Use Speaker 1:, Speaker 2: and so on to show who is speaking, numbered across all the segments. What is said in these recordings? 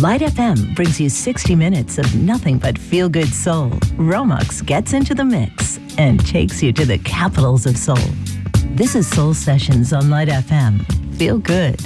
Speaker 1: Light FM brings you 60 minutes of nothing but feel good soul. Romex gets into the mix and takes you to the capitals of soul. This is Soul Sessions on Light FM. Feel good.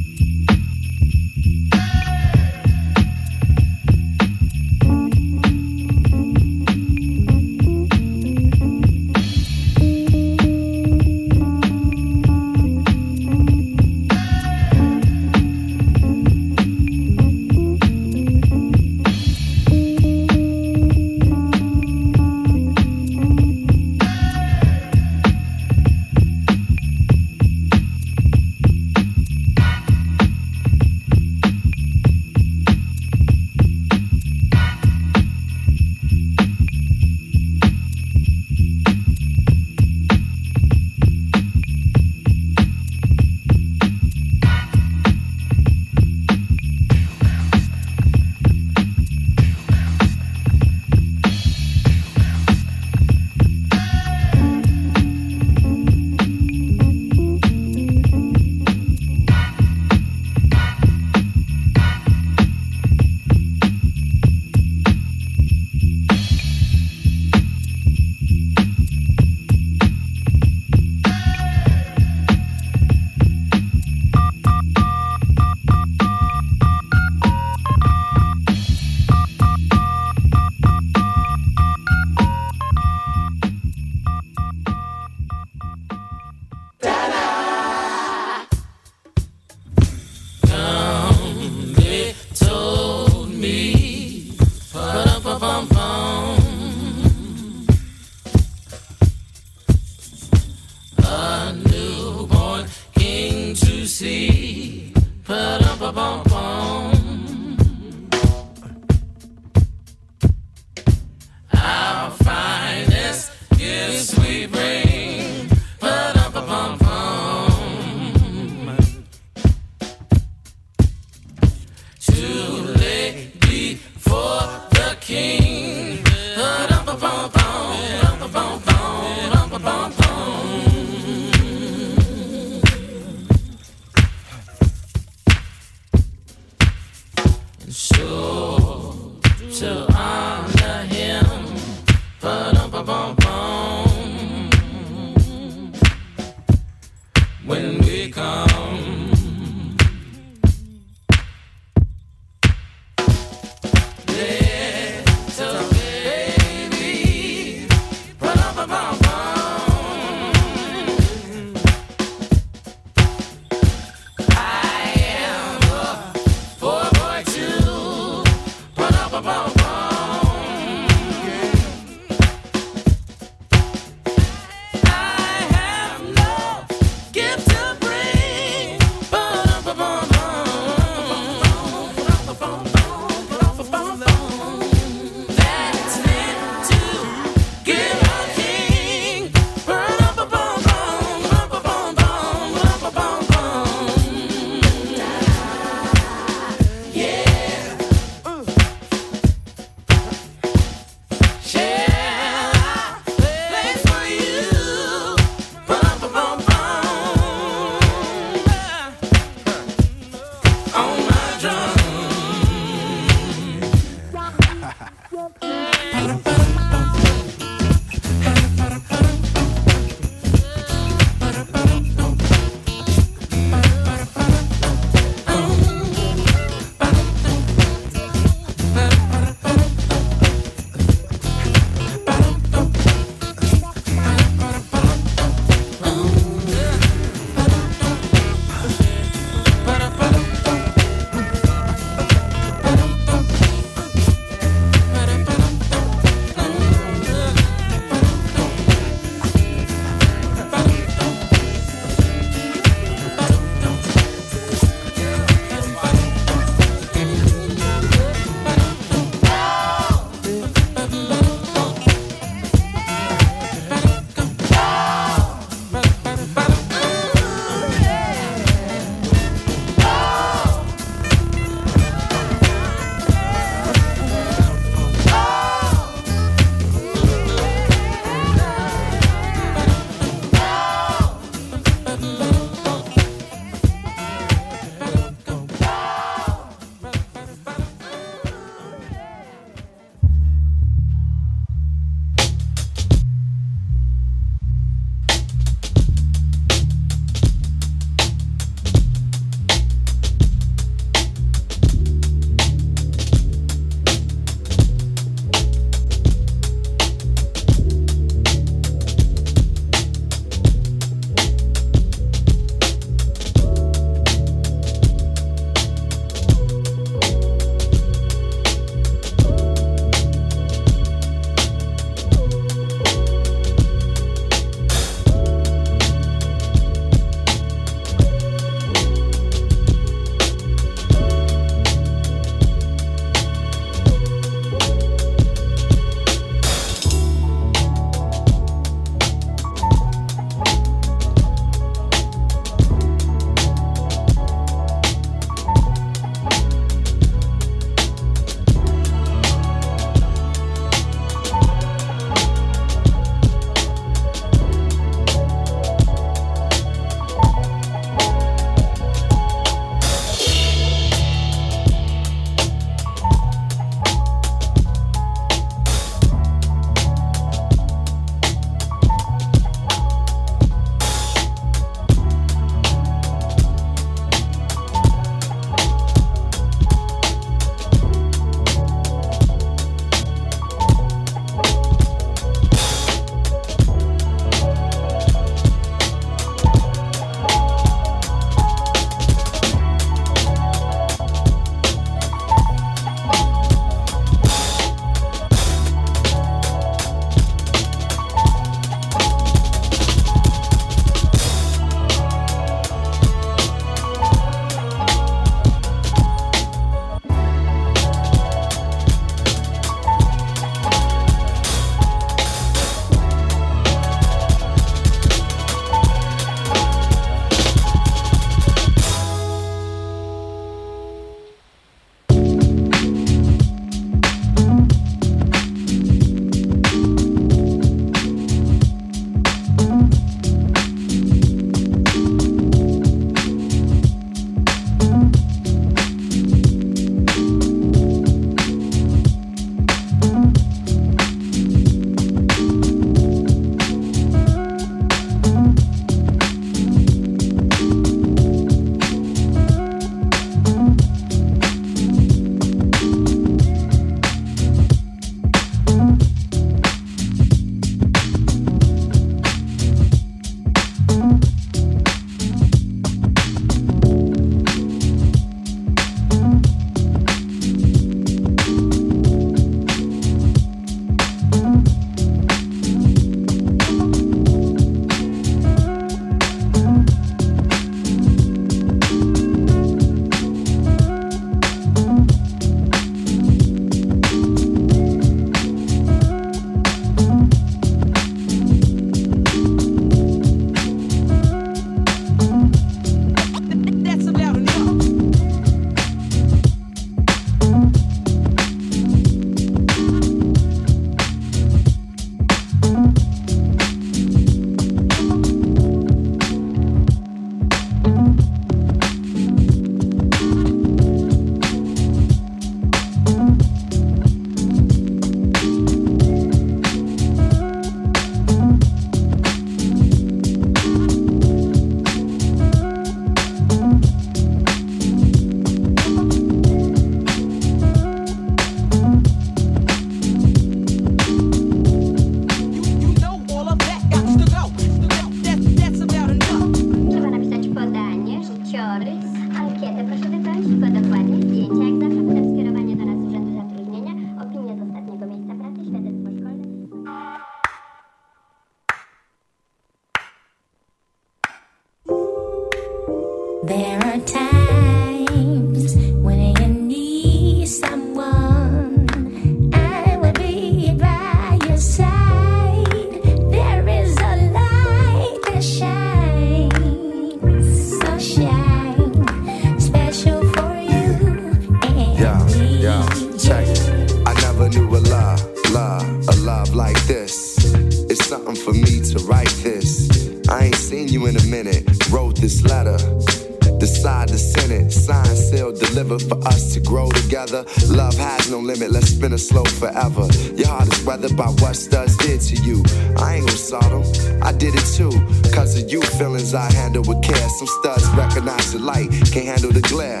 Speaker 2: light, can't handle the glare.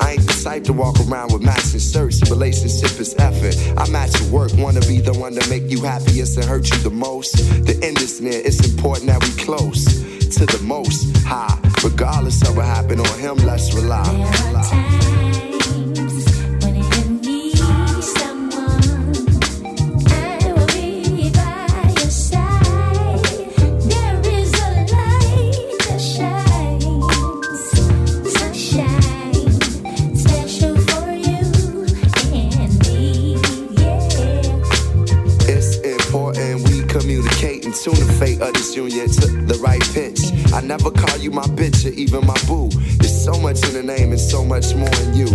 Speaker 2: I ain't the type to walk around with maxing shirts. Relationship is effort. I match your work, wanna be the one
Speaker 3: to make you happiest
Speaker 4: and hurt you the most. The end is near, it's important that we close to the most high. Regardless of what happened on him, let's rely. rely. a disunion took the right pitch. I never call you my bitch or even my boo. There's so much in the name and
Speaker 3: so much more in you.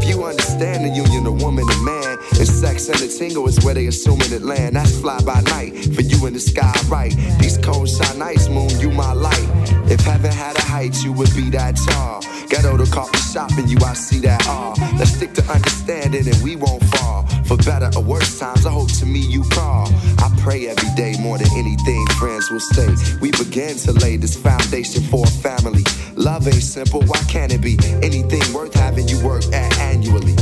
Speaker 3: If you understand the union of woman
Speaker 4: and man, and sex and the tingle is where they assuming it land. That's fly by night for you in the sky, right? These cold shine nights, moon, you my light. If heaven had a height, you would be that tall. Ghetto to coffee shop and you, I see that all. Let's stick to understanding and we won't fall. For better or worse times, I hope to me you call. I pray every day more than anything friends will stay. We begin to lay this foundation for a family. Love ain't simple, why can't it be? Anything worth having you work at annually.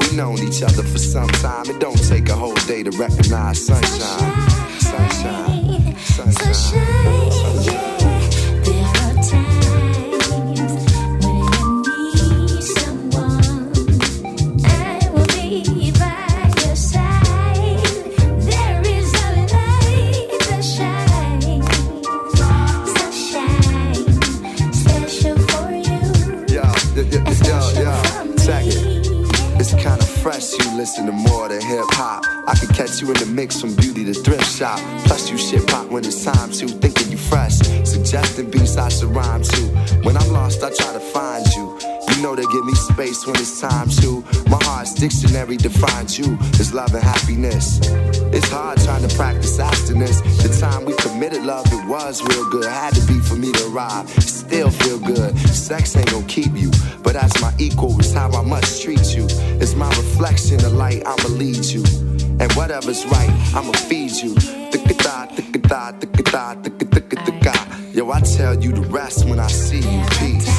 Speaker 4: We known each other for some time. It don't take a whole day to recognize sunshine. Sunshine. Sunshine. sunshine, sunshine, sunshine. listen to more than hip hop. I could catch you in the mix from beauty to thrift shop. Plus, you shit pop when it's time to. Thinking you fresh, suggesting beats I should rhyme to. When I'm lost, I try to find you. You know they give me space when it's time to. My heart's dictionary defines you as love and happiness. It's hard trying to practice abstinence. The time we committed love, it was real good. Had to be for me to arrive. Still feel good. Sex ain't gonna keep you, but as my equal, it's how I must treat you. It's my reflection, the light I'ma lead you. And whatever's right, I'ma feed you. Yo, I tell you the rest when I see you. Peace.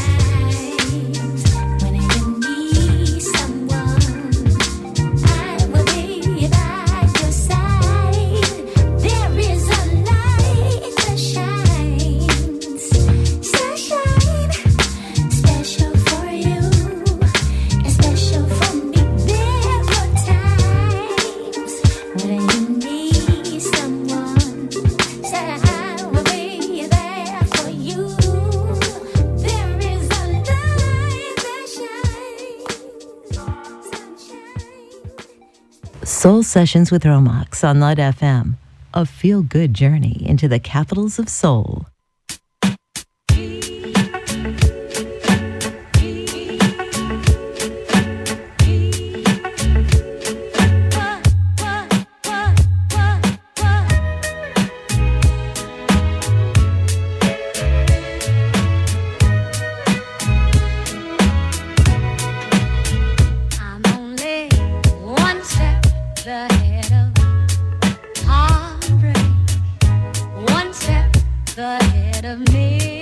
Speaker 4: Soul Sessions with Romax on Light FM,
Speaker 5: a feel good journey into the capitals of soul.
Speaker 6: ahead of me.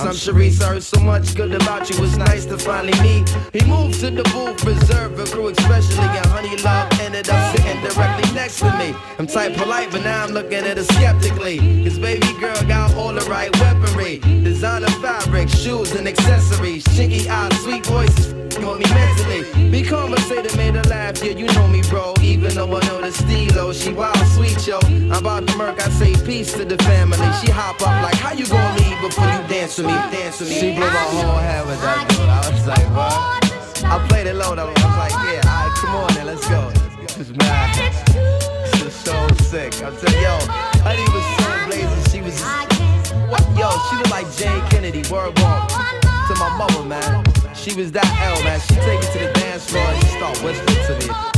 Speaker 4: Is I'm Sharice. I heard so much good about you. It's nice to finally meet. He moved to the booth, preserve a crew, especially and Honey Love ended up sitting directly next to me. I'm type polite, but now I'm looking at her skeptically. His baby girl got all the right weaponry. Designer fabric, shoes and accessories. Chinky eyes, sweet voices, on me mentally. Be conversated, made her laugh, yeah, you know me, bro. Even though I know the stilo, she wild, sweet, yo. I'm about to murk, I say peace to the family. She hop up like, how you gonna leave before you dance with me, dance with me? She blew my whole head with that dude. I was like, what? I played it low though. I was like, yeah, alright, come on then, let's go. This is mad. This is so sick. I'm saying, yo, Honey was so blazing. She was, what? Yo, she was like Jayne Kennedy, word walk. To my mother, man. She was that L, man. She take me to the dance floor and she start whispering to me.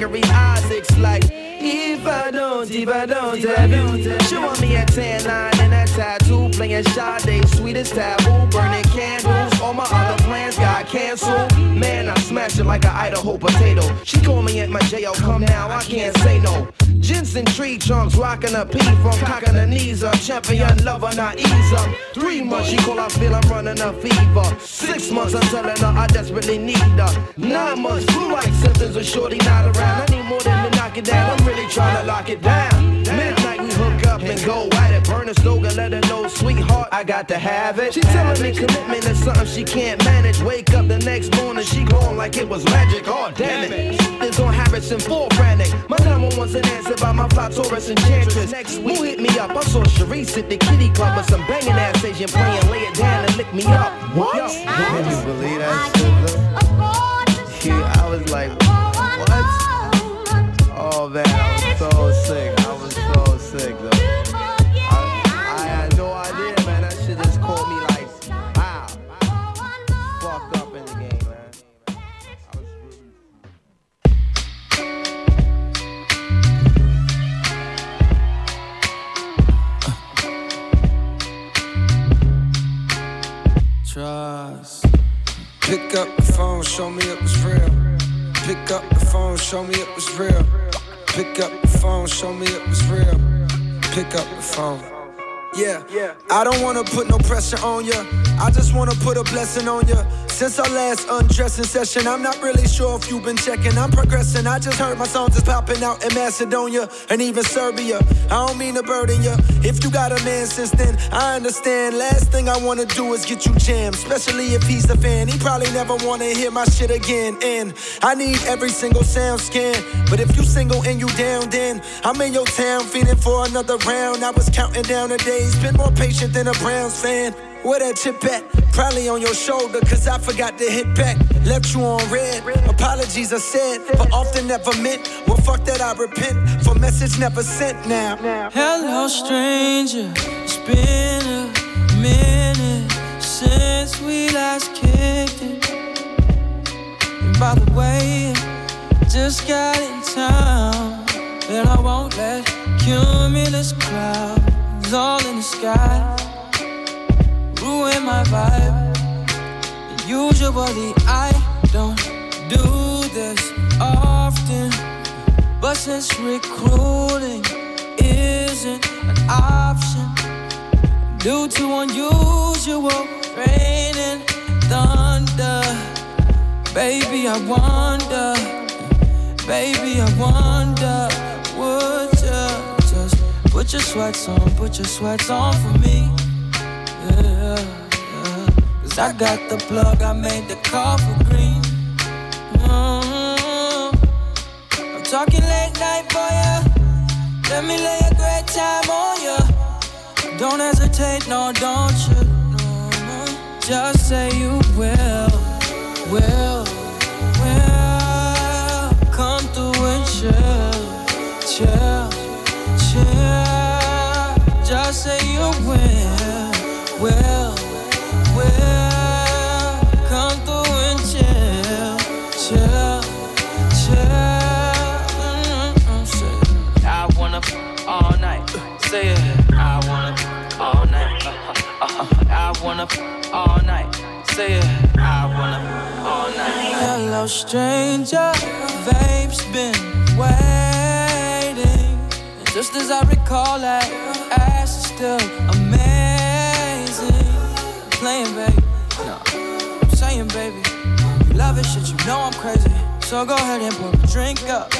Speaker 4: Gregory Isaacs like, if I don't, if I don't, I don't. She want me a tan line and a tattoo, playing Sade, sweetest taboo, burning candles. All my other plans got canceled. Man, I smash it like an Idaho potato. She call me at my jail, come now, I can't say no. Jensen tree trunks, rocking a P from cocking her knees up. Champion lover, not ease up. Three months, she call, I feel I'm running a fever. Six months, I'm telling her I desperately need her. Nine months, blue like symptoms of shorty not around. I need more than to knock it down, I'm really trying to lock it down. Hook up and go at it. Burn a slogan, let her know, sweetheart, I got to have it. She telling me commitment is something she can't manage. Wake up the next morning, she glowing like it was magic. Oh, damn it. It's on Harrison, full frantic. My number one's an answer by my fly Taurus enchantress. Next week, who hit me up? I saw Sharice at the kitty club with some banging ass Asian playing, lay it down and lick me up. What? Yo, can you believe that shit, though? Yeah, I was like, what? Oh man,
Speaker 7: Pick up the phone, show me it was real. Pick up the phone, show me it was real. Pick up the phone, show me it was real. Pick up the phone. Yeah, I don't wanna put no pressure on ya. I just wanna put a blessing on ya. Since our last undressing session, I'm not really sure if you've been checking. I'm progressing. I just heard my songs is popping out in Macedonia and even Serbia. I don't mean to burden ya. If you got a man since then, I understand. Last thing I wanna do is get you jammed, especially if he's a fan. He probably never wanna hear my shit again. And I need every single sound scan. But if you single and you down, then I'm in your town feeling for another round. I was counting down the days, been more patient than a Browns fan. Where that chip at? Probably on your shoulder, cause I forgot to hit back. Left you on red. Apologies I said, but often never meant. Well, fuck that, I repent. For message never sent now.
Speaker 8: Hello, stranger. It's been a minute since we last kicked it. And by the way, just got in town. and I won't let cumulus clouds all in the sky ruin my vibe. Usually I don't do this often, but since recruiting isn't an option due to unusual rain and thunder, baby I wonder, baby I wonder, would put your sweats on, put your sweats on for me? Yeah. Cause I got the plug, I made the call for green. Mm-hmm. I'm talking late night for ya. Let me lay a great time on ya. Don't hesitate, no, don't you? Just say you will, will, will. Come through and chill, chill, say you will, will will come through and chill, chill, chill. Mm-hmm. I wanna all night, say it. I wanna all night. Uh-huh, uh-huh. I wanna all night, say it. I wanna all night. Hello, stranger. Vape's been waiting. And just as I recall, ass is still amazing playing, baby. No, I'm saying, baby, you love it, shit, you know I'm crazy. So go ahead and pour a drink up.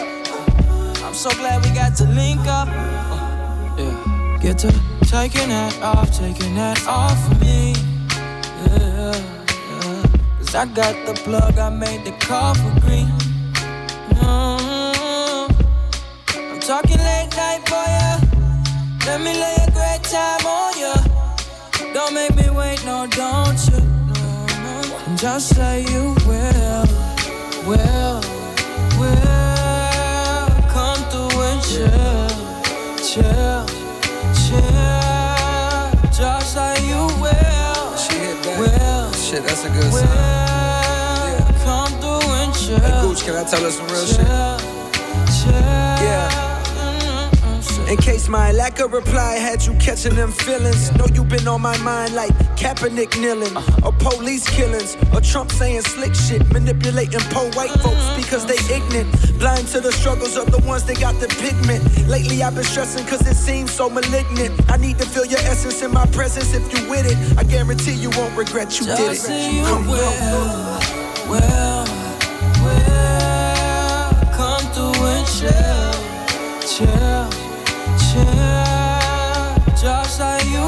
Speaker 8: I'm so glad we got to link up. Uh, yeah, get to taking that off, taking that off for me. Yeah, yeah. Cause I got the plug, I made the call for green. Mm-hmm. I'm talking late night for ya. Let me lay a great time on ya. Don't make me wait, no, don't you? No, no. Just say you will, will, will. Come through and chill, chill, chill. Just say you will,
Speaker 7: that.
Speaker 8: will,
Speaker 7: Shit, that's a good
Speaker 8: will.
Speaker 7: sign. Yeah.
Speaker 8: Come through and chill.
Speaker 7: Hey, Gooch, can I tell her some real shit?
Speaker 8: chill, chill.
Speaker 7: Yeah. In case my lack of reply had you catching them feelings. Know you been on my mind like Kaepernick kneeling, uh-huh. or police killings, or Trump saying slick shit, manipulating poor white uh-huh. folks because they ignorant, blind to the struggles of the ones that got the pigment. Lately I've been stressing cause it seems so malignant. I need to feel your essence in my presence if you with it. I guarantee you won't regret you did it.
Speaker 8: Just you
Speaker 7: Come
Speaker 8: will,
Speaker 7: on.
Speaker 8: will, will come through and chill, chill.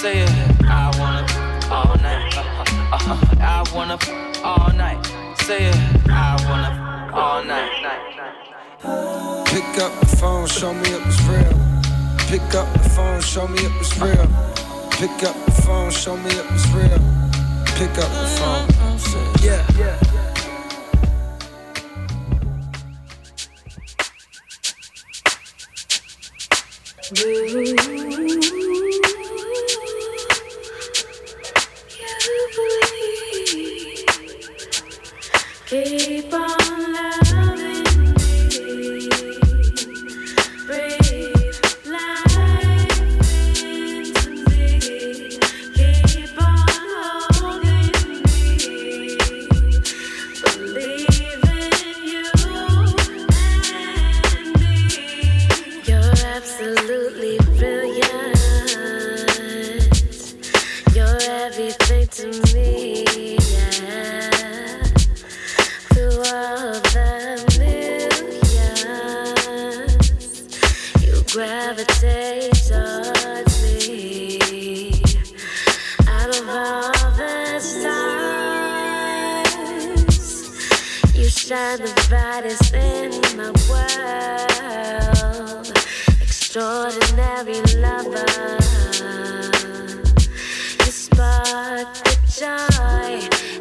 Speaker 8: Say it. I wanna all night. Uh-huh, uh-huh. I wanna all night. Say it. I wanna all night. night, night.
Speaker 7: Pick up the phone, show me it was real. Pick up the phone, show me it was real. Pick up the phone, show me it was real. Pick up the phone.
Speaker 8: It.
Speaker 7: Yeah.
Speaker 9: Keep Stars, shine the brightest in my world. Extraordinary lover. You spark the joy.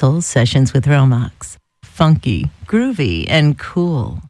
Speaker 10: Soul Sessions with Romax. Funky, groovy, and cool.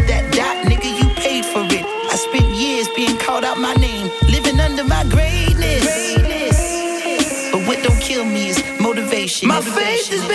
Speaker 11: is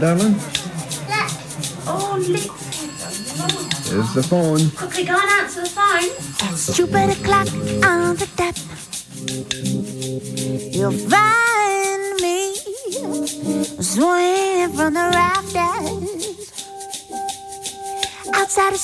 Speaker 11: darling?
Speaker 6: Oh,
Speaker 11: Here's the phone.
Speaker 6: Quickly go and answer the phone.
Speaker 12: Stupid clock on the tap. You'll find me swinging from the rafters. Outside a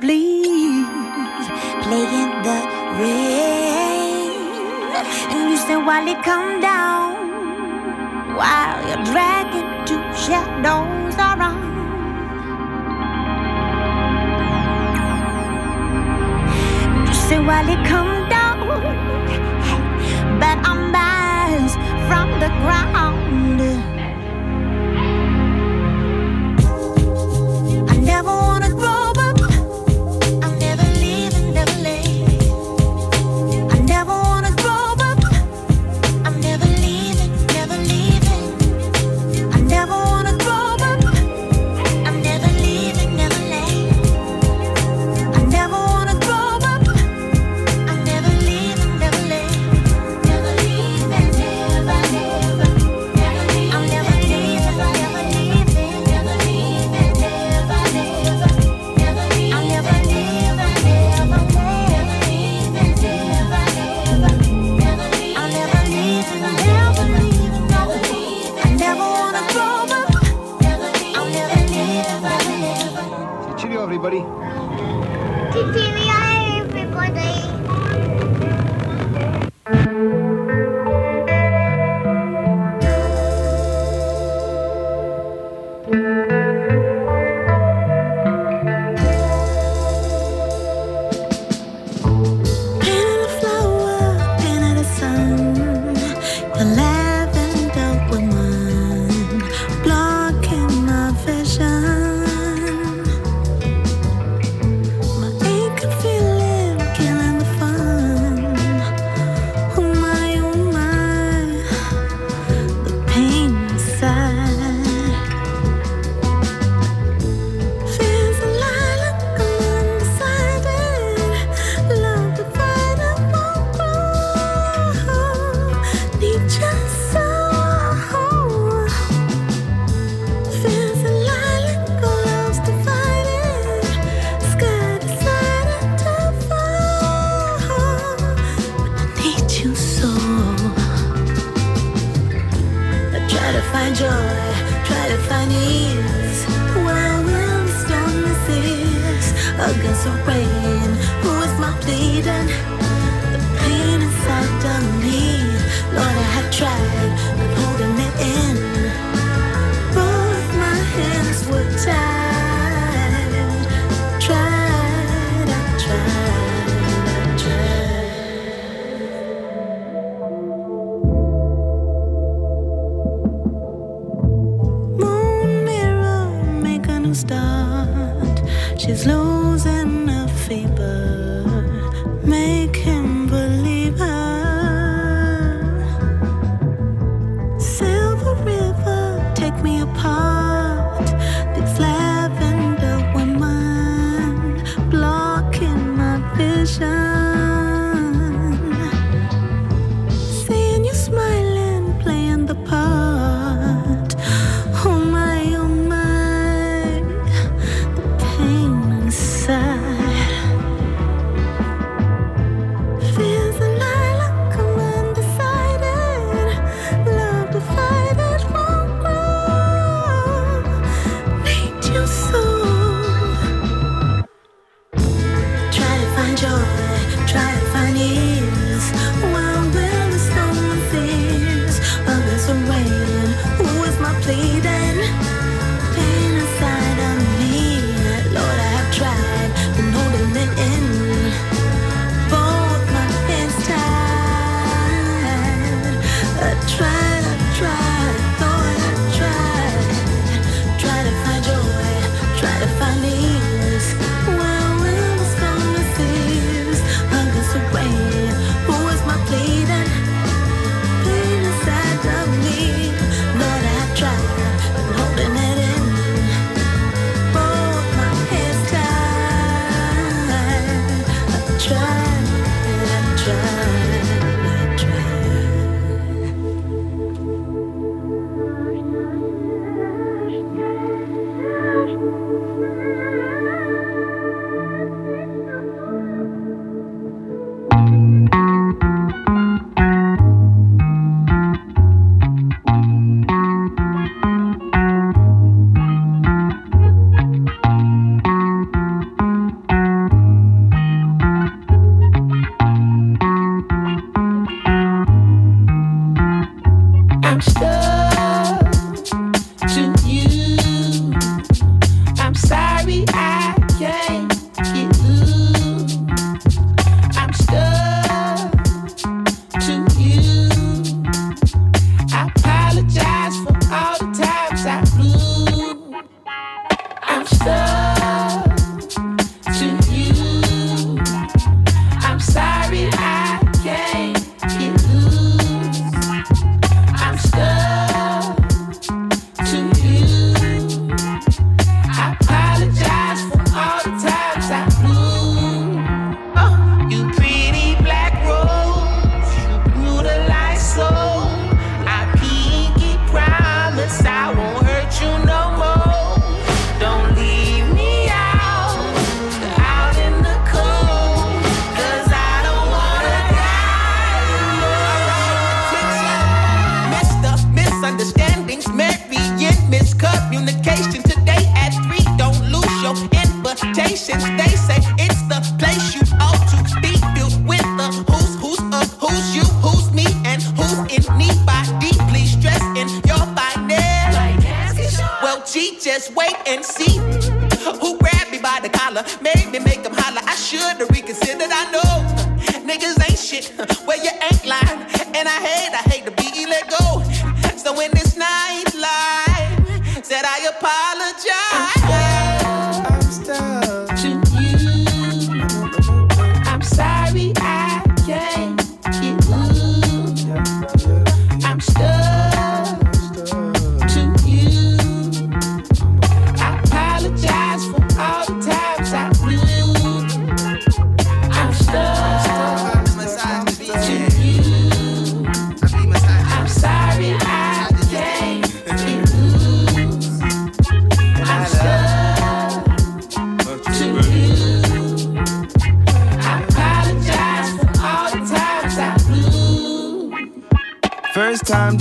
Speaker 12: Bleed. Playing the rain. And you say, while it come down. While you're dragging two shadows around. You say, while it come down. But I'm miles from the ground. I never wanna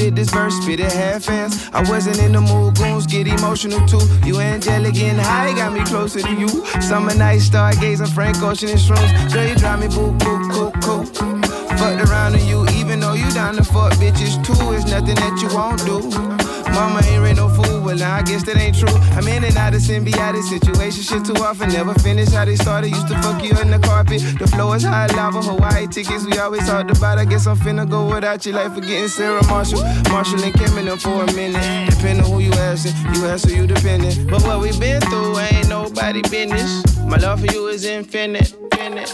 Speaker 4: did this verse, spit it half ass. I wasn't in the mood, goons get emotional too. You angelic and high, got me closer to you. Summer night, stargazing, Frank Ocean and shrooms. Straight drive me boo, boo, cool, cool. Fucked around on you, even though you down to fuck bitches too. It's nothing that you won't do. Mama ain't raised no fool, well now I guess that ain't true. I'm in and out of symbiotic situation, shit too often. Never finish how they started. Used to fuck you in the carpet. The floor is high lava, Hawaii tickets we always talked about. I guess I'm finna go without you, like forgetting Sarah Marshall, Marshall and Kim in them for a minute. Depending on who you asking, you ask who you dependent. But what we been through ain't nobody business. My love for you is infinite, infinite,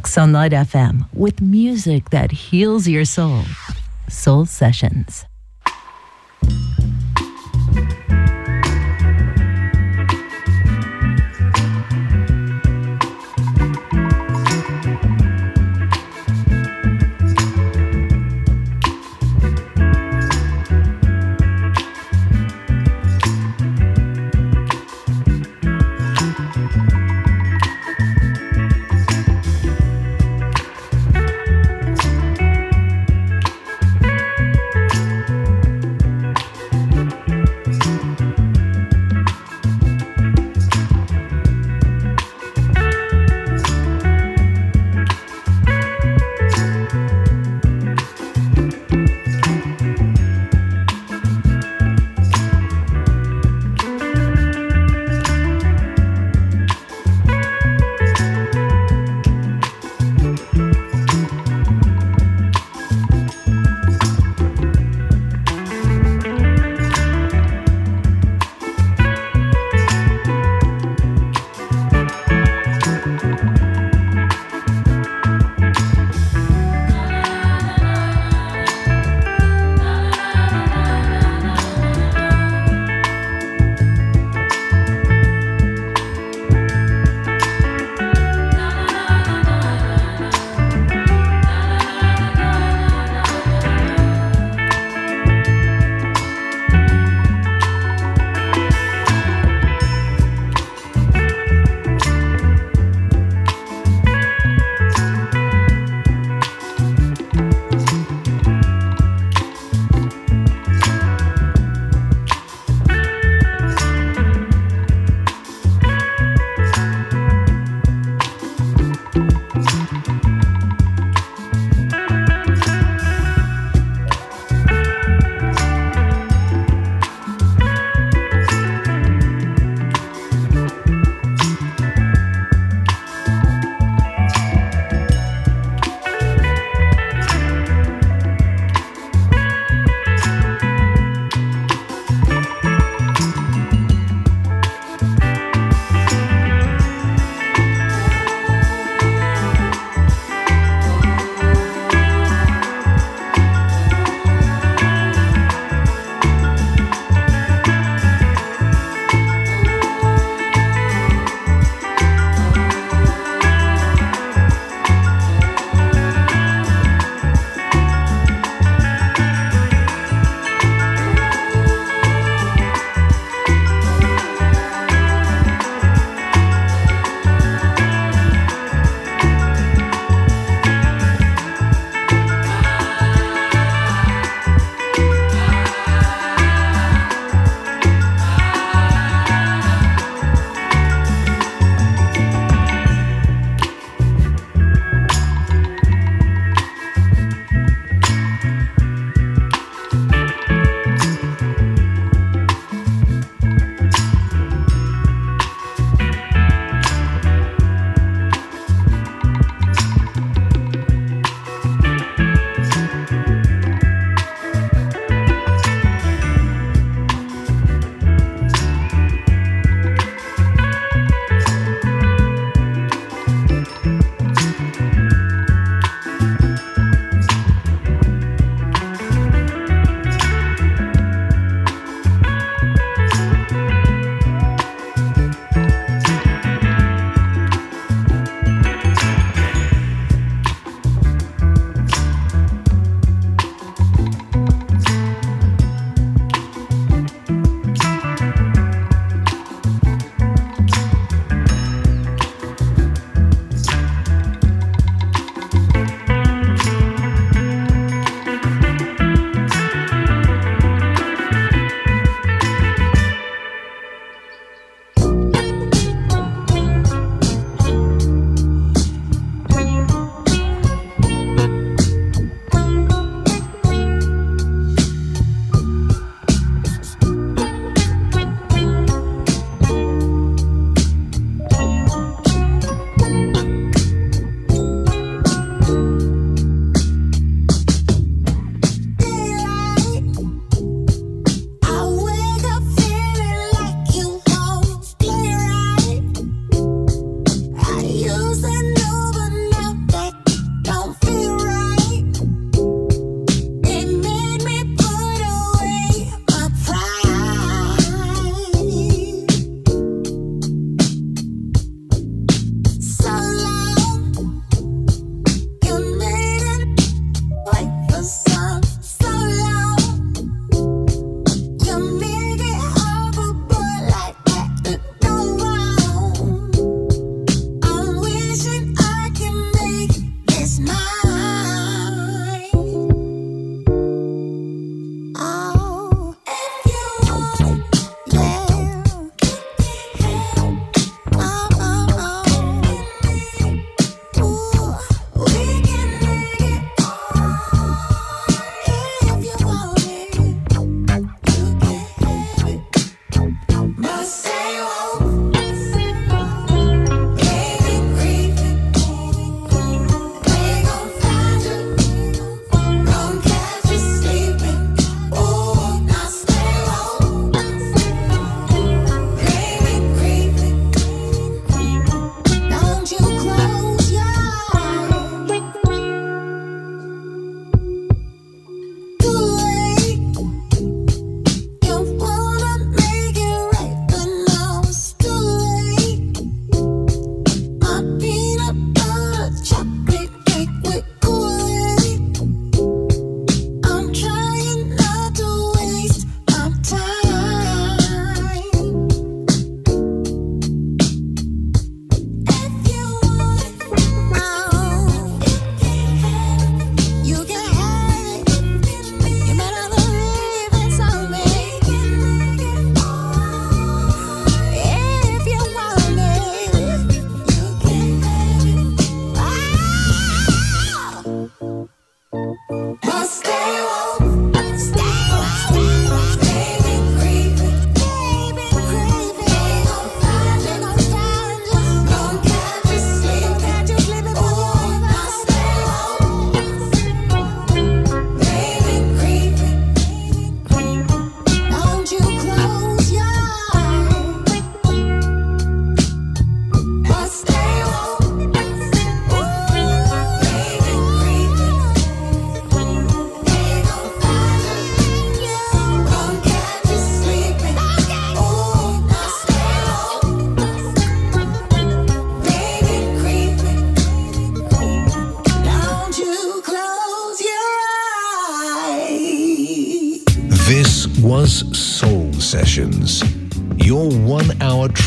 Speaker 5: Romex on Light FM with music that heals your soul. Soul Sessions.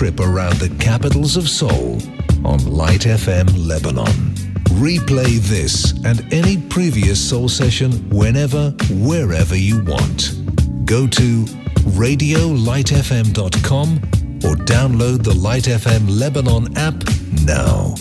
Speaker 13: Trip around the capitals of soul on Light FM Lebanon. Replay this and any previous Soul session whenever, wherever you want. Go to radiolightfm.com or download the Light FM Lebanon app now.